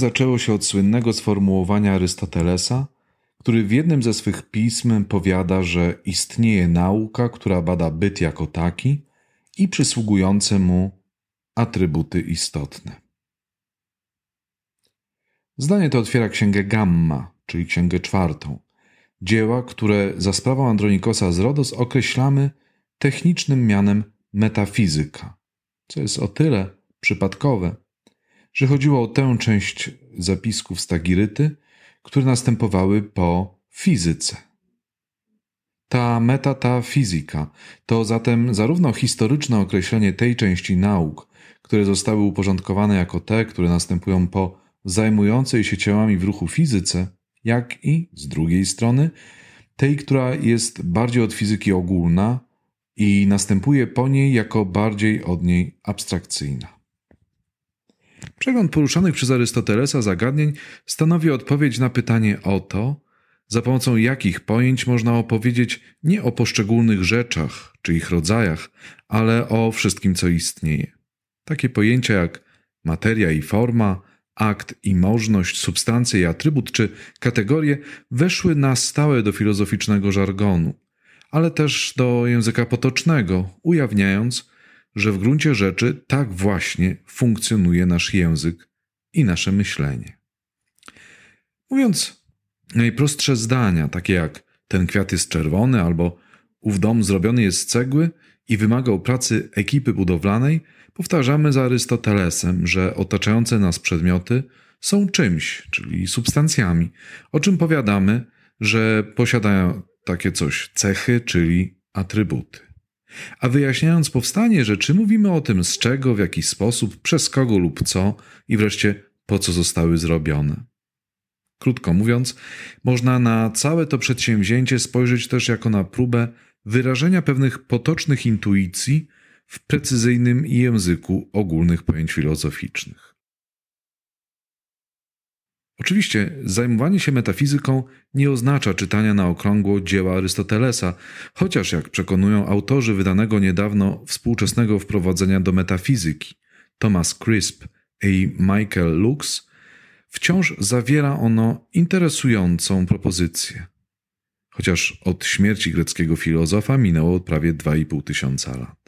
Zaczęło się od słynnego sformułowania Arystotelesa, który w jednym ze swych pism powiada, że istnieje nauka, która bada byt jako taki i przysługujące mu atrybuty istotne. Zdanie to otwiera księgę Gamma, czyli księgę czwartą. Dzieła, które za sprawą Andronikosa z Rodos określamy technicznym mianem metafizyka, co jest o tyle przypadkowe, że chodziło o tę część zapisków Stagiryty, które następowały po fizyce. Ta meta, ta fizyka to zatem zarówno historyczne określenie tej części nauk, które zostały uporządkowane jako te, które następują po zajmującej się ciałami w ruchu fizyce, jak i z drugiej strony tej, która jest bardziej od fizyki ogólna i następuje po niej jako bardziej od niej abstrakcyjna. Przegląd poruszanych przez Arystotelesa zagadnień stanowi odpowiedź na pytanie o to, za pomocą jakich pojęć można opowiedzieć nie o poszczególnych rzeczach czy ich rodzajach, ale o wszystkim, co istnieje. Takie pojęcia jak materia i forma, akt i możność, substancja i atrybut czy kategorie weszły na stałe do filozoficznego żargonu, ale też do języka potocznego, ujawniając, że w gruncie rzeczy tak właśnie funkcjonuje nasz język i nasze myślenie. Mówiąc najprostsze zdania, takie jak ten kwiat jest czerwony albo ów dom zrobiony jest z cegły i wymagał pracy ekipy budowlanej, powtarzamy za Arystotelesem, że otaczające nas przedmioty są czymś, czyli substancjami, o czym powiadamy, że posiadają takie coś cechy, czyli atrybuty. A wyjaśniając powstanie rzeczy, mówimy o tym z czego, w jaki sposób, przez kogo lub co i wreszcie po co zostały zrobione. Krótko mówiąc, można na całe to przedsięwzięcie spojrzeć też jako na próbę wyrażenia pewnych potocznych intuicji w precyzyjnym języku ogólnych pojęć filozoficznych. Oczywiście zajmowanie się metafizyką nie oznacza czytania na okrągło dzieła Arystotelesa, chociaż jak przekonują autorzy wydanego niedawno współczesnego wprowadzenia do metafizyki Thomas Crisp i Michael Lux, wciąż zawiera ono interesującą propozycję. Chociaż od śmierci greckiego filozofa minęło prawie 2,5 tysiąca lat.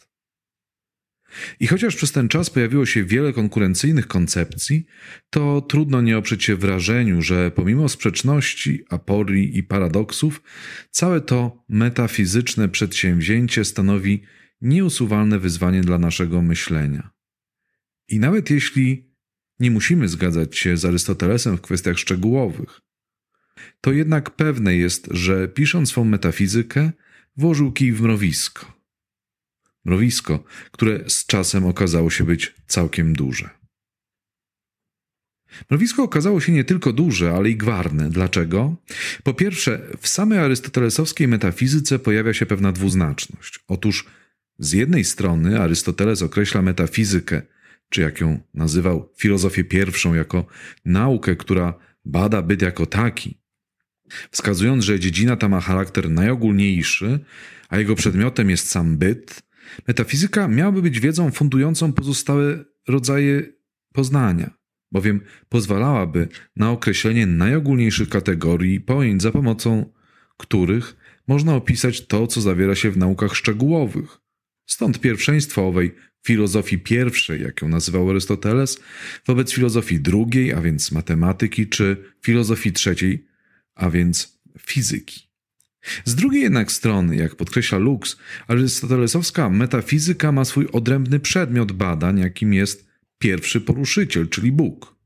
I chociaż przez ten czas pojawiło się wiele konkurencyjnych koncepcji, to trudno nie oprzeć się wrażeniu, że pomimo sprzeczności, aporii i paradoksów, całe to metafizyczne przedsięwzięcie stanowi nieusuwalne wyzwanie dla naszego myślenia. I nawet jeśli nie musimy zgadzać się z Arystotelesem w kwestiach szczegółowych, to jednak pewne jest, że pisząc swą metafizykę, włożył kij w mrowisko mrowisko, które z czasem okazało się być całkiem duże. Mrowisko okazało się nie tylko duże, ale i gwarne. Dlaczego? Po pierwsze, w samej arystotelesowskiej metafizyce pojawia się pewna dwuznaczność. Otóż z jednej strony Arystoteles określa metafizykę, czy jak ją nazywał filozofię pierwszą, jako naukę, która bada byt jako taki, wskazując, że dziedzina ta ma charakter najogólniejszy, a jego przedmiotem jest sam byt, Metafizyka miałaby być wiedzą fundującą pozostałe rodzaje poznania, bowiem pozwalałaby na określenie najogólniejszych kategorii pojęć, za pomocą których można opisać to, co zawiera się w naukach szczegółowych. Stąd pierwszeństwo owej filozofii pierwszej, jak ją nazywał Arystoteles, wobec filozofii drugiej, a więc matematyki, czy filozofii trzeciej, a więc fizyki. Z drugiej jednak strony, jak podkreśla Lux, arystotelesowska metafizyka ma swój odrębny przedmiot badań, jakim jest pierwszy poruszyciel, czyli Bóg,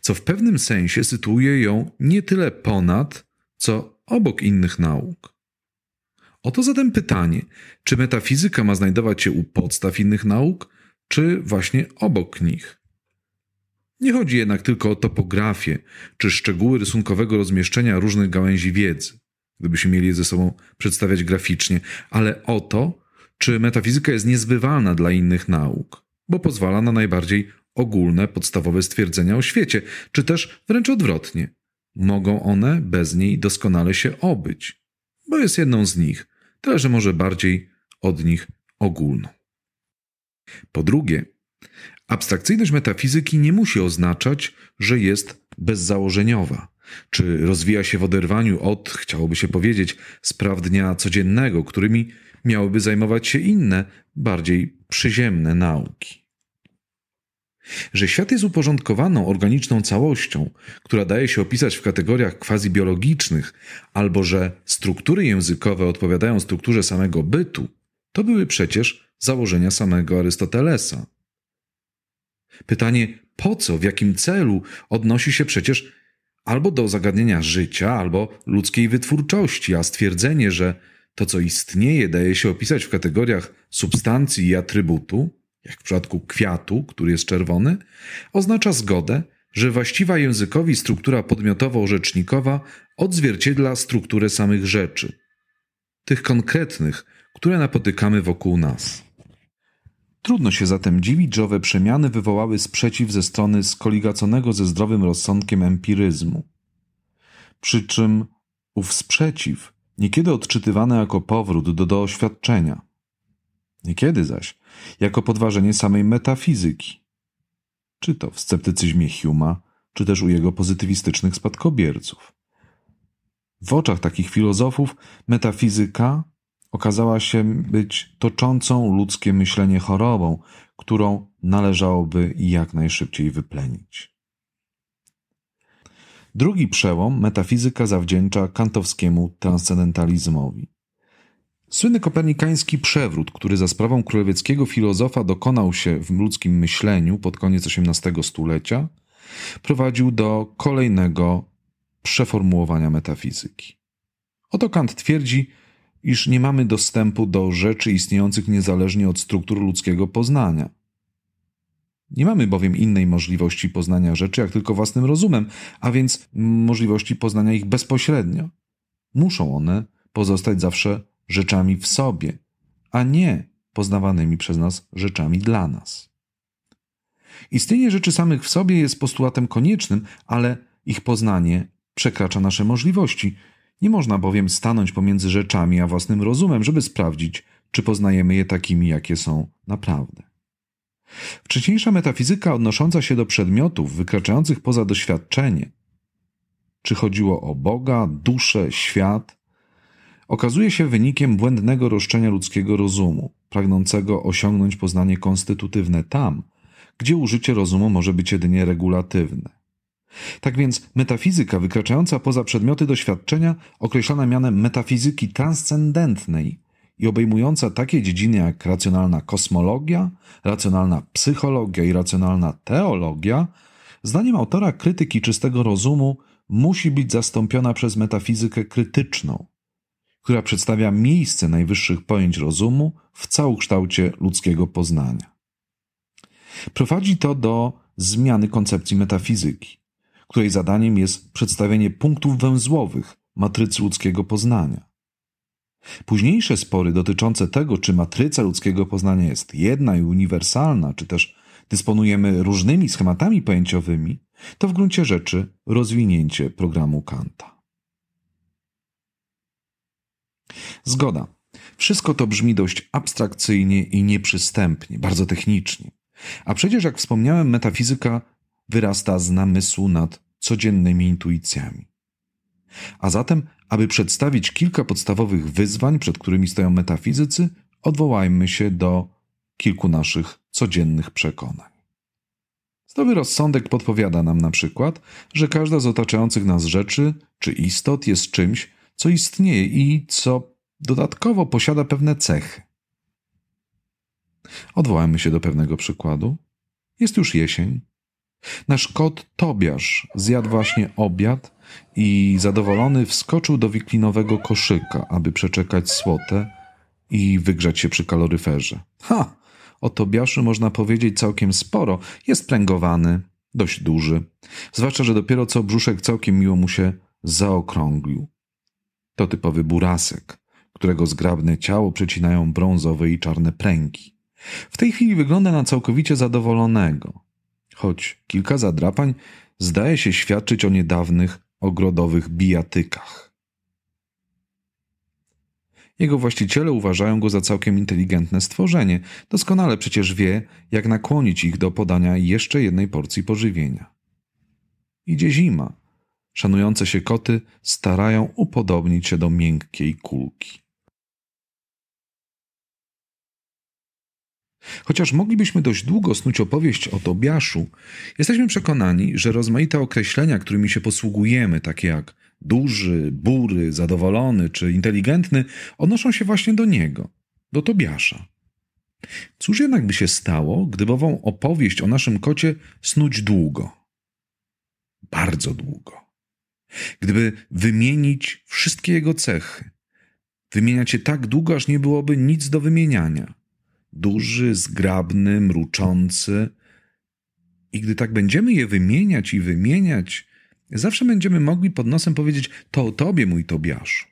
co w pewnym sensie sytuuje ją nie tyle ponad, co obok innych nauk. Oto zatem pytanie, czy metafizyka ma znajdować się u podstaw innych nauk, czy właśnie obok nich? Nie chodzi jednak tylko o topografię czy szczegóły rysunkowego rozmieszczenia różnych gałęzi wiedzy gdybyśmy mieli je ze sobą przedstawiać graficznie, ale o to, czy metafizyka jest niezbywalna dla innych nauk, bo pozwala na najbardziej ogólne, podstawowe stwierdzenia o świecie, czy też wręcz odwrotnie. Mogą one bez niej doskonale się obyć, bo jest jedną z nich, tyle że może bardziej od nich ogólną. Po drugie, Abstrakcyjność metafizyki nie musi oznaczać, że jest bezzałożeniowa, czy rozwija się w oderwaniu od, chciałoby się powiedzieć, spraw dnia codziennego, którymi miałyby zajmować się inne, bardziej przyziemne nauki. Że świat jest uporządkowaną, organiczną całością, która daje się opisać w kategoriach quasi-biologicznych, albo że struktury językowe odpowiadają strukturze samego bytu, to były przecież założenia samego Arystotelesa. Pytanie, po co, w jakim celu, odnosi się przecież albo do zagadnienia życia, albo ludzkiej wytwórczości, a stwierdzenie, że to, co istnieje, daje się opisać w kategoriach substancji i atrybutu, jak w przypadku kwiatu, który jest czerwony, oznacza zgodę, że właściwa językowi struktura podmiotowo-rzecznikowa odzwierciedla strukturę samych rzeczy, tych konkretnych, które napotykamy wokół nas. Trudno się zatem dziwić, że owe przemiany wywołały sprzeciw ze strony skoligaconego ze zdrowym rozsądkiem empiryzmu. Przy czym ów sprzeciw niekiedy odczytywany jako powrót do doświadczenia, niekiedy zaś jako podważenie samej metafizyki, czy to w sceptycyzmie Huma, czy też u jego pozytywistycznych spadkobierców. W oczach takich filozofów metafizyka okazała się być toczącą ludzkie myślenie chorobą, którą należałoby jak najszybciej wyplenić. Drugi przełom metafizyka zawdzięcza kantowskiemu transcendentalizmowi. Słynny kopernikański przewrót, który za sprawą królewieckiego filozofa dokonał się w ludzkim myśleniu pod koniec XVIII stulecia, prowadził do kolejnego przeformułowania metafizyki. Oto Kant twierdzi, iż nie mamy dostępu do rzeczy istniejących niezależnie od struktur ludzkiego poznania. Nie mamy bowiem innej możliwości poznania rzeczy, jak tylko własnym rozumem, a więc możliwości poznania ich bezpośrednio. Muszą one pozostać zawsze rzeczami w sobie, a nie poznawanymi przez nas rzeczami dla nas. Istnienie rzeczy samych w sobie jest postulatem koniecznym, ale ich poznanie przekracza nasze możliwości, nie można bowiem stanąć pomiędzy rzeczami a własnym rozumem, żeby sprawdzić, czy poznajemy je takimi, jakie są naprawdę. Wcześniejsza metafizyka odnosząca się do przedmiotów wykraczających poza doświadczenie, czy chodziło o Boga, duszę, świat, okazuje się wynikiem błędnego roszczenia ludzkiego rozumu, pragnącego osiągnąć poznanie konstytutywne tam, gdzie użycie rozumu może być jedynie regulatywne. Tak więc metafizyka wykraczająca poza przedmioty doświadczenia, określana mianem metafizyki transcendentnej i obejmująca takie dziedziny jak racjonalna kosmologia, racjonalna psychologia i racjonalna teologia, zdaniem autora krytyki czystego rozumu musi być zastąpiona przez metafizykę krytyczną, która przedstawia miejsce najwyższych pojęć rozumu w całokształcie ludzkiego poznania. Prowadzi to do zmiany koncepcji metafizyki której zadaniem jest przedstawienie punktów węzłowych matrycy ludzkiego poznania. Późniejsze spory dotyczące tego, czy matryca ludzkiego poznania jest jedna i uniwersalna, czy też dysponujemy różnymi schematami pojęciowymi, to w gruncie rzeczy rozwinięcie programu Kanta. Zgoda. Wszystko to brzmi dość abstrakcyjnie i nieprzystępnie, bardzo technicznie. A przecież, jak wspomniałem, metafizyka wyrasta z namysłu nad codziennymi intuicjami. A zatem, aby przedstawić kilka podstawowych wyzwań, przed którymi stoją metafizycy, odwołajmy się do kilku naszych codziennych przekonań. Zdrowy rozsądek podpowiada nam na przykład, że każda z otaczających nas rzeczy czy istot jest czymś, co istnieje i co dodatkowo posiada pewne cechy. Odwołajmy się do pewnego przykładu. Jest już jesień, Nasz kot Tobiasz zjadł właśnie obiad i zadowolony wskoczył do wiklinowego koszyka, aby przeczekać słotę i wygrzać się przy kaloryferze. Ha! O Tobiaszu można powiedzieć całkiem sporo. Jest pręgowany, dość duży. Zwłaszcza, że dopiero co brzuszek całkiem miło mu się zaokrąglił. To typowy burasek, którego zgrabne ciało przecinają brązowe i czarne pręgi. W tej chwili wygląda na całkowicie zadowolonego choć kilka zadrapań zdaje się świadczyć o niedawnych ogrodowych bijatykach. Jego właściciele uważają go za całkiem inteligentne stworzenie. Doskonale przecież wie, jak nakłonić ich do podania jeszcze jednej porcji pożywienia. Idzie zima. Szanujące się koty starają upodobnić się do miękkiej kulki. Chociaż moglibyśmy dość długo snuć opowieść o Tobiaszu, jesteśmy przekonani, że rozmaite określenia, którymi się posługujemy, takie jak duży, bury, zadowolony czy inteligentny, odnoszą się właśnie do niego, do Tobiasza. Cóż jednak by się stało, gdyby ową opowieść o naszym kocie snuć długo? Bardzo długo. Gdyby wymienić wszystkie jego cechy, wymieniać je tak długo, aż nie byłoby nic do wymieniania. Duży, zgrabny, mruczący. I gdy tak będziemy je wymieniać i wymieniać, Zawsze będziemy mogli pod nosem powiedzieć: To o tobie, mój Tobiaszu.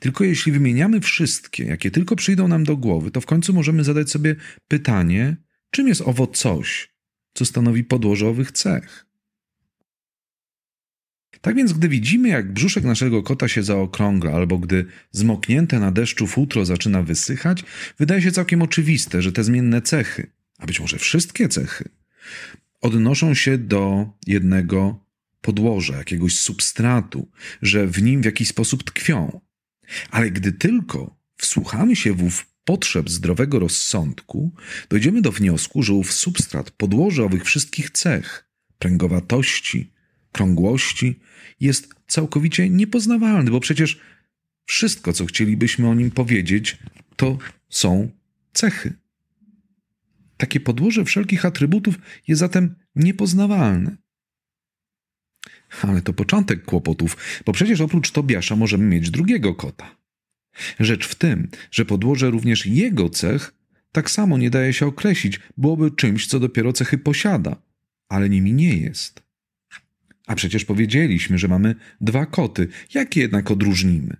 Tylko jeśli wymieniamy wszystkie, jakie tylko przyjdą nam do głowy, to w końcu możemy zadać sobie pytanie, czym jest owo coś, co stanowi podłoże owych cech. Tak więc, gdy widzimy, jak brzuszek naszego kota się zaokrągla, albo gdy zmoknięte na deszczu futro zaczyna wysychać, wydaje się całkiem oczywiste, że te zmienne cechy, a być może wszystkie cechy, odnoszą się do jednego podłoża, jakiegoś substratu, że w nim w jakiś sposób tkwią. Ale gdy tylko wsłuchamy się w ów potrzeb zdrowego rozsądku, dojdziemy do wniosku, że ów substrat, podłoże owych wszystkich cech, pręgowatości, krągłości, jest całkowicie niepoznawalny, bo przecież wszystko, co chcielibyśmy o nim powiedzieć, to są cechy. Takie podłoże wszelkich atrybutów jest zatem niepoznawalne. Ale to początek kłopotów, bo przecież oprócz Tobiasza możemy mieć drugiego kota. Rzecz w tym, że podłoże również jego cech tak samo nie daje się określić, byłoby czymś, co dopiero cechy posiada, ale nimi nie jest. A przecież powiedzieliśmy, że mamy dwa koty, jakie jednak odróżnimy?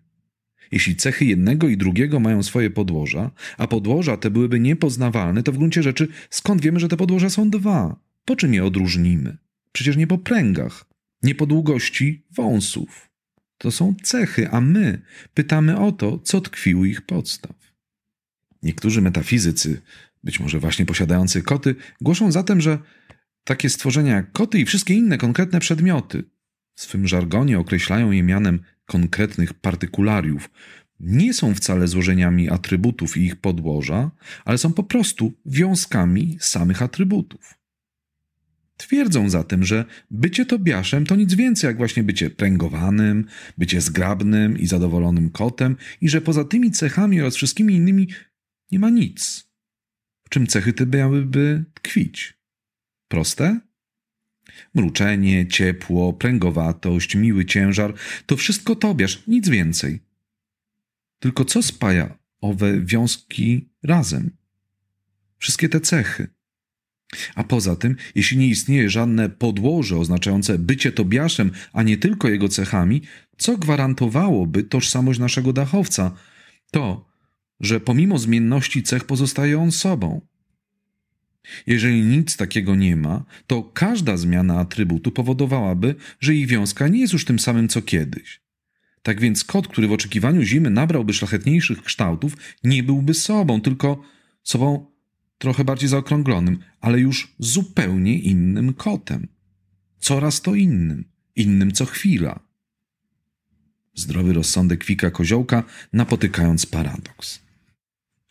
Jeśli cechy jednego i drugiego mają swoje podłoża, a podłoża te byłyby niepoznawalne, to w gruncie rzeczy skąd wiemy, że te podłoża są dwa? Po czym je odróżnimy? Przecież nie po pręgach nie po długości wąsów. To są cechy, a my pytamy o to, co tkwi u ich podstaw. Niektórzy metafizycy, być może właśnie posiadający koty, głoszą zatem, że takie stworzenia jak koty i wszystkie inne konkretne przedmioty, w swym żargonie określają je mianem konkretnych partykulariów, nie są wcale złożeniami atrybutów i ich podłoża, ale są po prostu wiązkami samych atrybutów. Twierdzą zatem, że bycie Tobiaszem to nic więcej jak właśnie bycie pręgowanym, bycie zgrabnym i zadowolonym kotem i że poza tymi cechami oraz wszystkimi innymi nie ma nic. W czym cechy te miałyby tkwić? Proste? Mruczenie, ciepło, pręgowatość, miły ciężar to wszystko Tobiasz, nic więcej. Tylko co spaja owe wiązki razem? Wszystkie te cechy – a poza tym, jeśli nie istnieje żadne podłoże oznaczające bycie Tobiaszem, a nie tylko jego cechami, co gwarantowałoby tożsamość naszego dachowca? To, że pomimo zmienności cech pozostaje on sobą. Jeżeli nic takiego nie ma, to każda zmiana atrybutu powodowałaby, że ich wiązka nie jest już tym samym co kiedyś. Tak więc kot, który w oczekiwaniu zimy nabrałby szlachetniejszych kształtów, nie byłby sobą, tylko sobą trochę bardziej zaokrąglonym, ale już zupełnie innym kotem. Coraz to innym, innym co chwila. Zdrowy rozsądek Wika Koziołka, napotykając paradoks.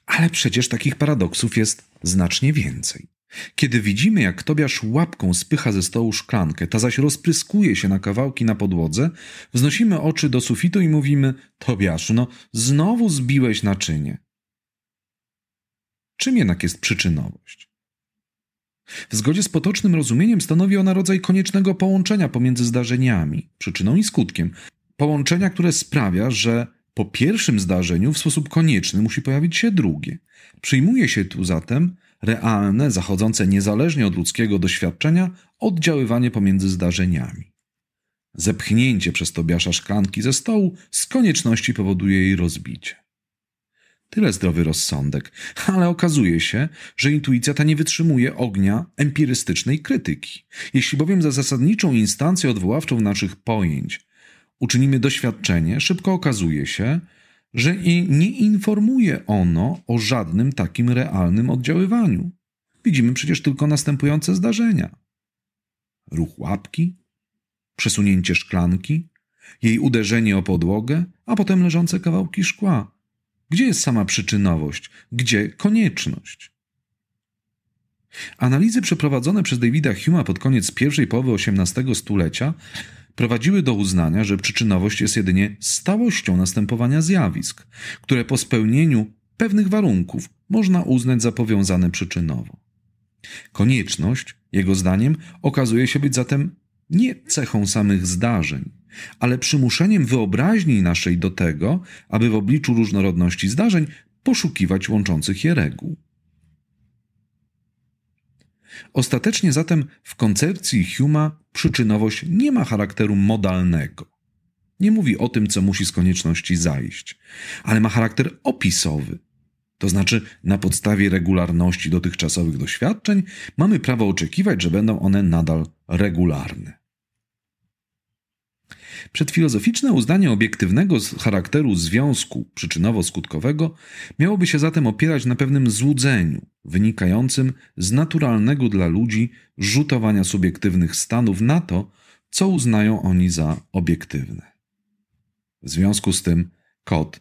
Ale przecież takich paradoksów jest znacznie więcej. Kiedy widzimy, jak Tobiasz łapką spycha ze stołu szklankę, ta zaś rozpryskuje się na kawałki na podłodze, wznosimy oczy do sufitu i mówimy: Tobiaszu, no znowu zbiłeś naczynie. Czym jednak jest przyczynowość? W zgodzie z potocznym rozumieniem stanowi ona rodzaj koniecznego połączenia pomiędzy zdarzeniami, przyczyną i skutkiem. Połączenia, które sprawia, że po pierwszym zdarzeniu w sposób konieczny musi pojawić się drugie. Przyjmuje się tu zatem realne, zachodzące niezależnie od ludzkiego doświadczenia oddziaływanie pomiędzy zdarzeniami. Zepchnięcie przez Tobiasza szklanki ze stołu z konieczności powoduje jej rozbicie. Tyle zdrowy rozsądek, ale okazuje się, że intuicja ta nie wytrzymuje ognia empirystycznej krytyki. Jeśli bowiem za zasadniczą instancję odwoławczą naszych pojęć uczynimy doświadczenie, szybko okazuje się, że nie informuje ono o żadnym takim realnym oddziaływaniu. Widzimy przecież tylko następujące zdarzenia: ruch łapki, przesunięcie szklanki, jej uderzenie o podłogę, a potem leżące kawałki szkła. Gdzie jest sama przyczynowość? Gdzie konieczność? Analizy przeprowadzone przez Davida Huma pod koniec pierwszej połowy XVIII stulecia prowadziły do uznania, że przyczynowość jest jedynie stałością następowania zjawisk, które po spełnieniu pewnych warunków można uznać za powiązane przyczynowo. Konieczność, jego zdaniem, okazuje się być zatem nie cechą samych zdarzeń, ale przymuszeniem wyobraźni naszej do tego, aby w obliczu różnorodności zdarzeń poszukiwać łączących je reguł. Ostatecznie zatem w koncepcji Huma przyczynowość nie ma charakteru modalnego. Nie mówi o tym, co musi z konieczności zajść, ale ma charakter opisowy. To znaczy, na podstawie regularności dotychczasowych doświadczeń mamy prawo oczekiwać, że będą one nadal regularne. Przedfilozoficzne uznanie obiektywnego charakteru związku przyczynowo-skutkowego miałoby się zatem opierać na pewnym złudzeniu, wynikającym z naturalnego dla ludzi rzutowania subiektywnych stanów na to, co uznają oni za obiektywne. W związku z tym kot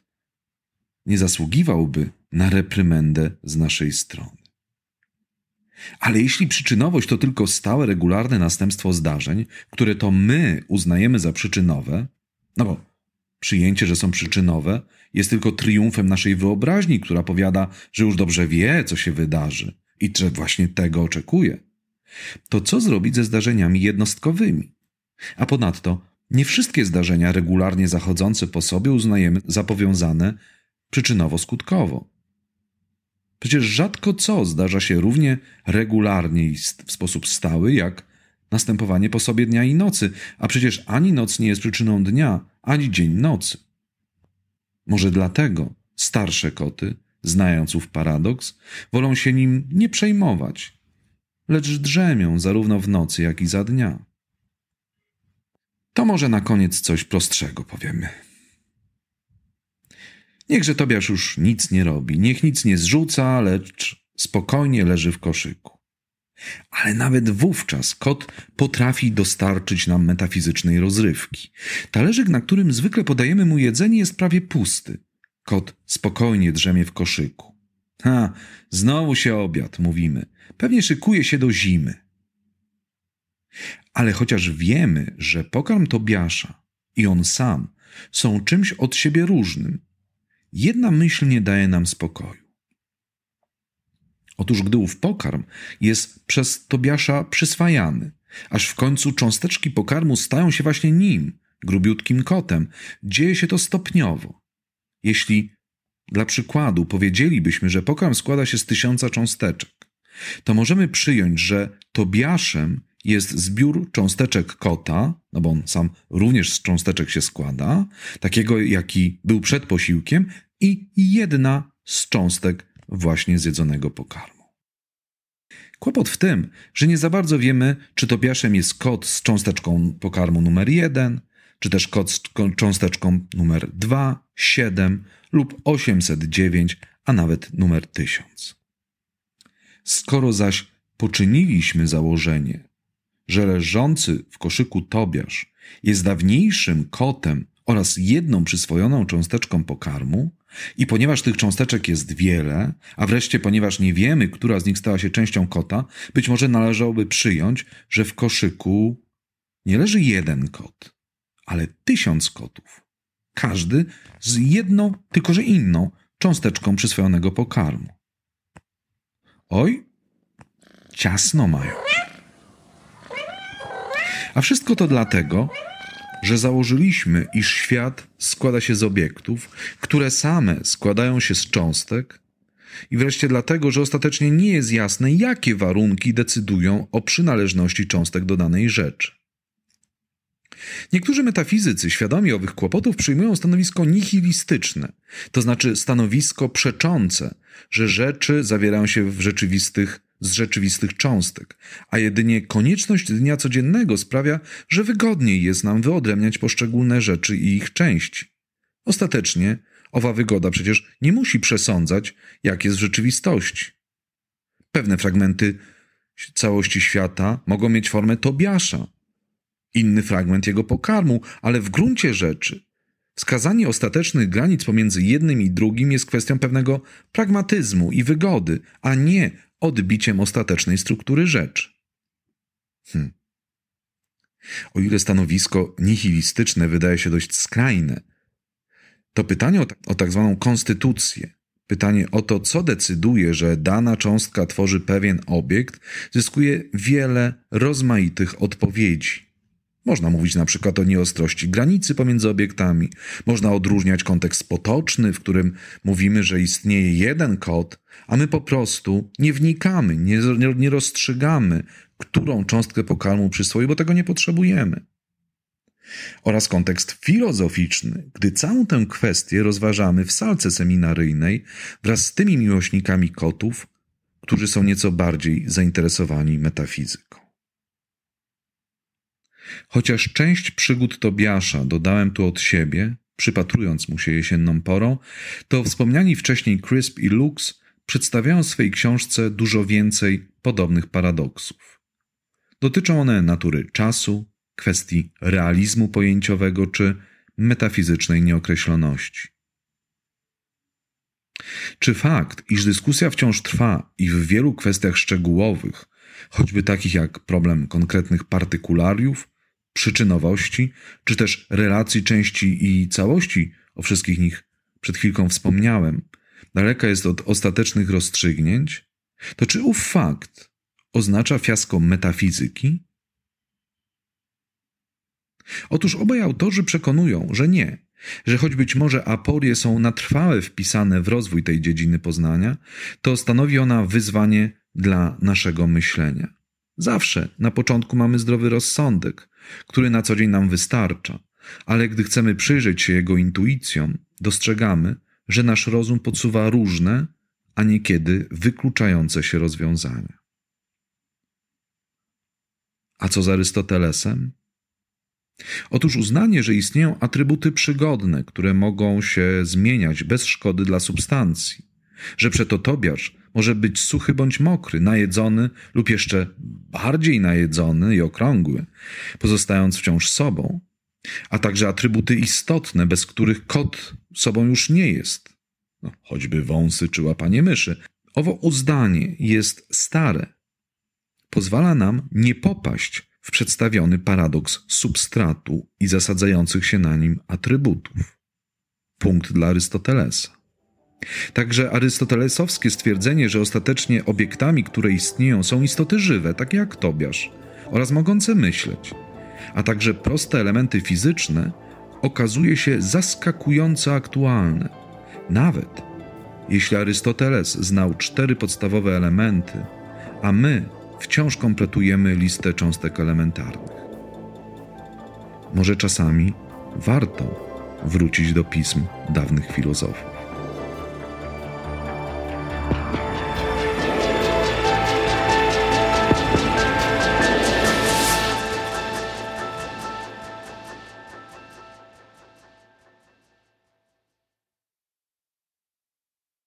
nie zasługiwałby na reprymendę z naszej strony. Ale jeśli przyczynowość to tylko stałe, regularne następstwo zdarzeń, które to my uznajemy za przyczynowe, no bo przyjęcie, że są przyczynowe, jest tylko triumfem naszej wyobraźni, która powiada, że już dobrze wie, co się wydarzy i że właśnie tego oczekuje, to co zrobić ze zdarzeniami jednostkowymi? A ponadto, nie wszystkie zdarzenia regularnie zachodzące po sobie uznajemy za powiązane przyczynowo-skutkowo. Przecież rzadko co zdarza się równie regularnie i w sposób stały, jak następowanie po sobie dnia i nocy, a przecież ani noc nie jest przyczyną dnia, ani dzień nocy. Może dlatego starsze koty, znając ów paradoks, wolą się nim nie przejmować, lecz drzemią zarówno w nocy, jak i za dnia. To może na koniec coś prostszego powiemy. Niechże Tobiasz już nic nie robi, niech nic nie zrzuca, lecz spokojnie leży w koszyku. Ale nawet wówczas kot potrafi dostarczyć nam metafizycznej rozrywki. Talerzyk, na którym zwykle podajemy mu jedzenie, jest prawie pusty. Kot spokojnie drzemie w koszyku. Ha, znowu się obiad, mówimy. Pewnie szykuje się do zimy. Ale chociaż wiemy, że pokarm Tobiasza i on sam są czymś od siebie różnym, jedna myśl nie daje nam spokoju. Otóż gdy ów pokarm jest przez Tobiasza przyswajany, aż w końcu cząsteczki pokarmu stają się właśnie nim, grubiutkim kotem, dzieje się to stopniowo. Jeśli dla przykładu powiedzielibyśmy, że pokarm składa się z tysiąca cząsteczek, to możemy przyjąć, że Tobiaszem jest zbiór cząsteczek kota, no bo on sam również z cząsteczek się składa, takiego jaki był przed posiłkiem, i jedna z cząstek właśnie zjedzonego pokarmu. Kłopot w tym, że nie za bardzo wiemy, czy Tobiaszem jest kot z cząsteczką pokarmu numer 1, czy też kot z cząsteczką numer 2, 7 lub 809, a nawet numer 1000. Skoro zaś poczyniliśmy założenie, że leżący w koszyku Tobiasz jest dawniejszym kotem oraz jedną przyswojoną cząsteczką pokarmu, i ponieważ tych cząsteczek jest wiele, a wreszcie ponieważ nie wiemy, która z nich stała się częścią kota, być może należałoby przyjąć, że w koszyku nie leży jeden kot, ale tysiąc kotów. Każdy z jedną, tylko że inną cząsteczką przyswojonego pokarmu. Oj, ciasno mają. A wszystko to dlatego, że założyliśmy, iż świat składa się z obiektów, które same składają się z cząstek, i wreszcie dlatego, że ostatecznie nie jest jasne, jakie warunki decydują o przynależności cząstek do danej rzeczy. Niektórzy metafizycy świadomi owych kłopotów przyjmują stanowisko nihilistyczne, to znaczy stanowisko przeczące, że rzeczy zawierają się w rzeczywistych z rzeczywistych cząstek, a jedynie konieczność dnia codziennego sprawia, że wygodniej jest nam wyodrębniać poszczególne rzeczy i ich części. Ostatecznie Owa wygoda przecież nie musi przesądzać, jak jest w rzeczywistości. Pewne fragmenty całości świata mogą mieć formę Tobiasza, inny fragment jego pokarmu, ale w gruncie rzeczy wskazanie ostatecznych granic pomiędzy jednym i drugim jest kwestią pewnego pragmatyzmu i wygody, a nie odbiciem ostatecznej struktury rzeczy. Hmm. O ile stanowisko nihilistyczne wydaje się dość skrajne, to pytanie o, o tak zwaną konstytucję, pytanie o to, co decyduje, że dana cząstka tworzy pewien obiekt, zyskuje wiele rozmaitych odpowiedzi. Można mówić na przykład o nieostrości granicy pomiędzy obiektami, można odróżniać kontekst potoczny, w którym mówimy, że istnieje jeden kod, a my po prostu nie wnikamy, nie, nie rozstrzygamy, którą cząstkę pokarmu przyswoi, bo tego nie potrzebujemy. Oraz kontekst filozoficzny, gdy całą tę kwestię rozważamy w salce seminaryjnej wraz z tymi miłośnikami kotów, którzy są nieco bardziej zainteresowani metafizyką. Chociaż część przygód Tobiasza dodałem tu od siebie, przypatrując mu się jesienną porą, to wspomniani wcześniej Crisp i Lux przedstawiają w swej książce dużo więcej podobnych paradoksów. Dotyczą one natury czasu, kwestii realizmu pojęciowego czy metafizycznej nieokreśloności. Czy fakt, iż dyskusja wciąż trwa i w wielu kwestiach szczegółowych, choćby takich jak problem konkretnych partykulariów, przyczynowości, czy też relacji części i całości, o wszystkich nich przed chwilką wspomniałem, daleka jest od ostatecznych rozstrzygnięć, to czy ów fakt oznacza fiasko metafizyki? Otóż obaj autorzy przekonują, że nie, że choć być może aporie są na trwałe wpisane w rozwój tej dziedziny poznania, to stanowi ona wyzwanie dla naszego myślenia. Zawsze na początku mamy zdrowy rozsądek, który na co dzień nam wystarcza, ale gdy chcemy przyjrzeć się jego intuicjom, dostrzegamy, że nasz rozum podsuwa różne, a niekiedy wykluczające się rozwiązania. A co z Arystotelesem? Otóż uznanie, że istnieją atrybuty przygodne, które mogą się zmieniać bez szkody dla substancji, że przeto Tobiasz może być suchy bądź mokry, najedzony lub jeszcze bardziej najedzony i okrągły, pozostając wciąż sobą, a także atrybuty istotne, bez których kot sobą już nie jest, no, choćby wąsy czy łapanie myszy. Owo uzdanie jest stare. Pozwala nam nie popaść w przedstawiony paradoks substratu i zasadzających się na nim atrybutów. Punkt dla Arystotelesa. Także arystotelesowskie stwierdzenie, że ostatecznie obiektami, które istnieją, są istoty żywe, takie jak Tobiasz, oraz mogące myśleć, a także proste elementy fizyczne, okazuje się zaskakująco aktualne. Nawet jeśli Arystoteles znał cztery podstawowe elementy, a my wciąż kompletujemy listę cząstek elementarnych. Może czasami warto wrócić do pism dawnych filozofów.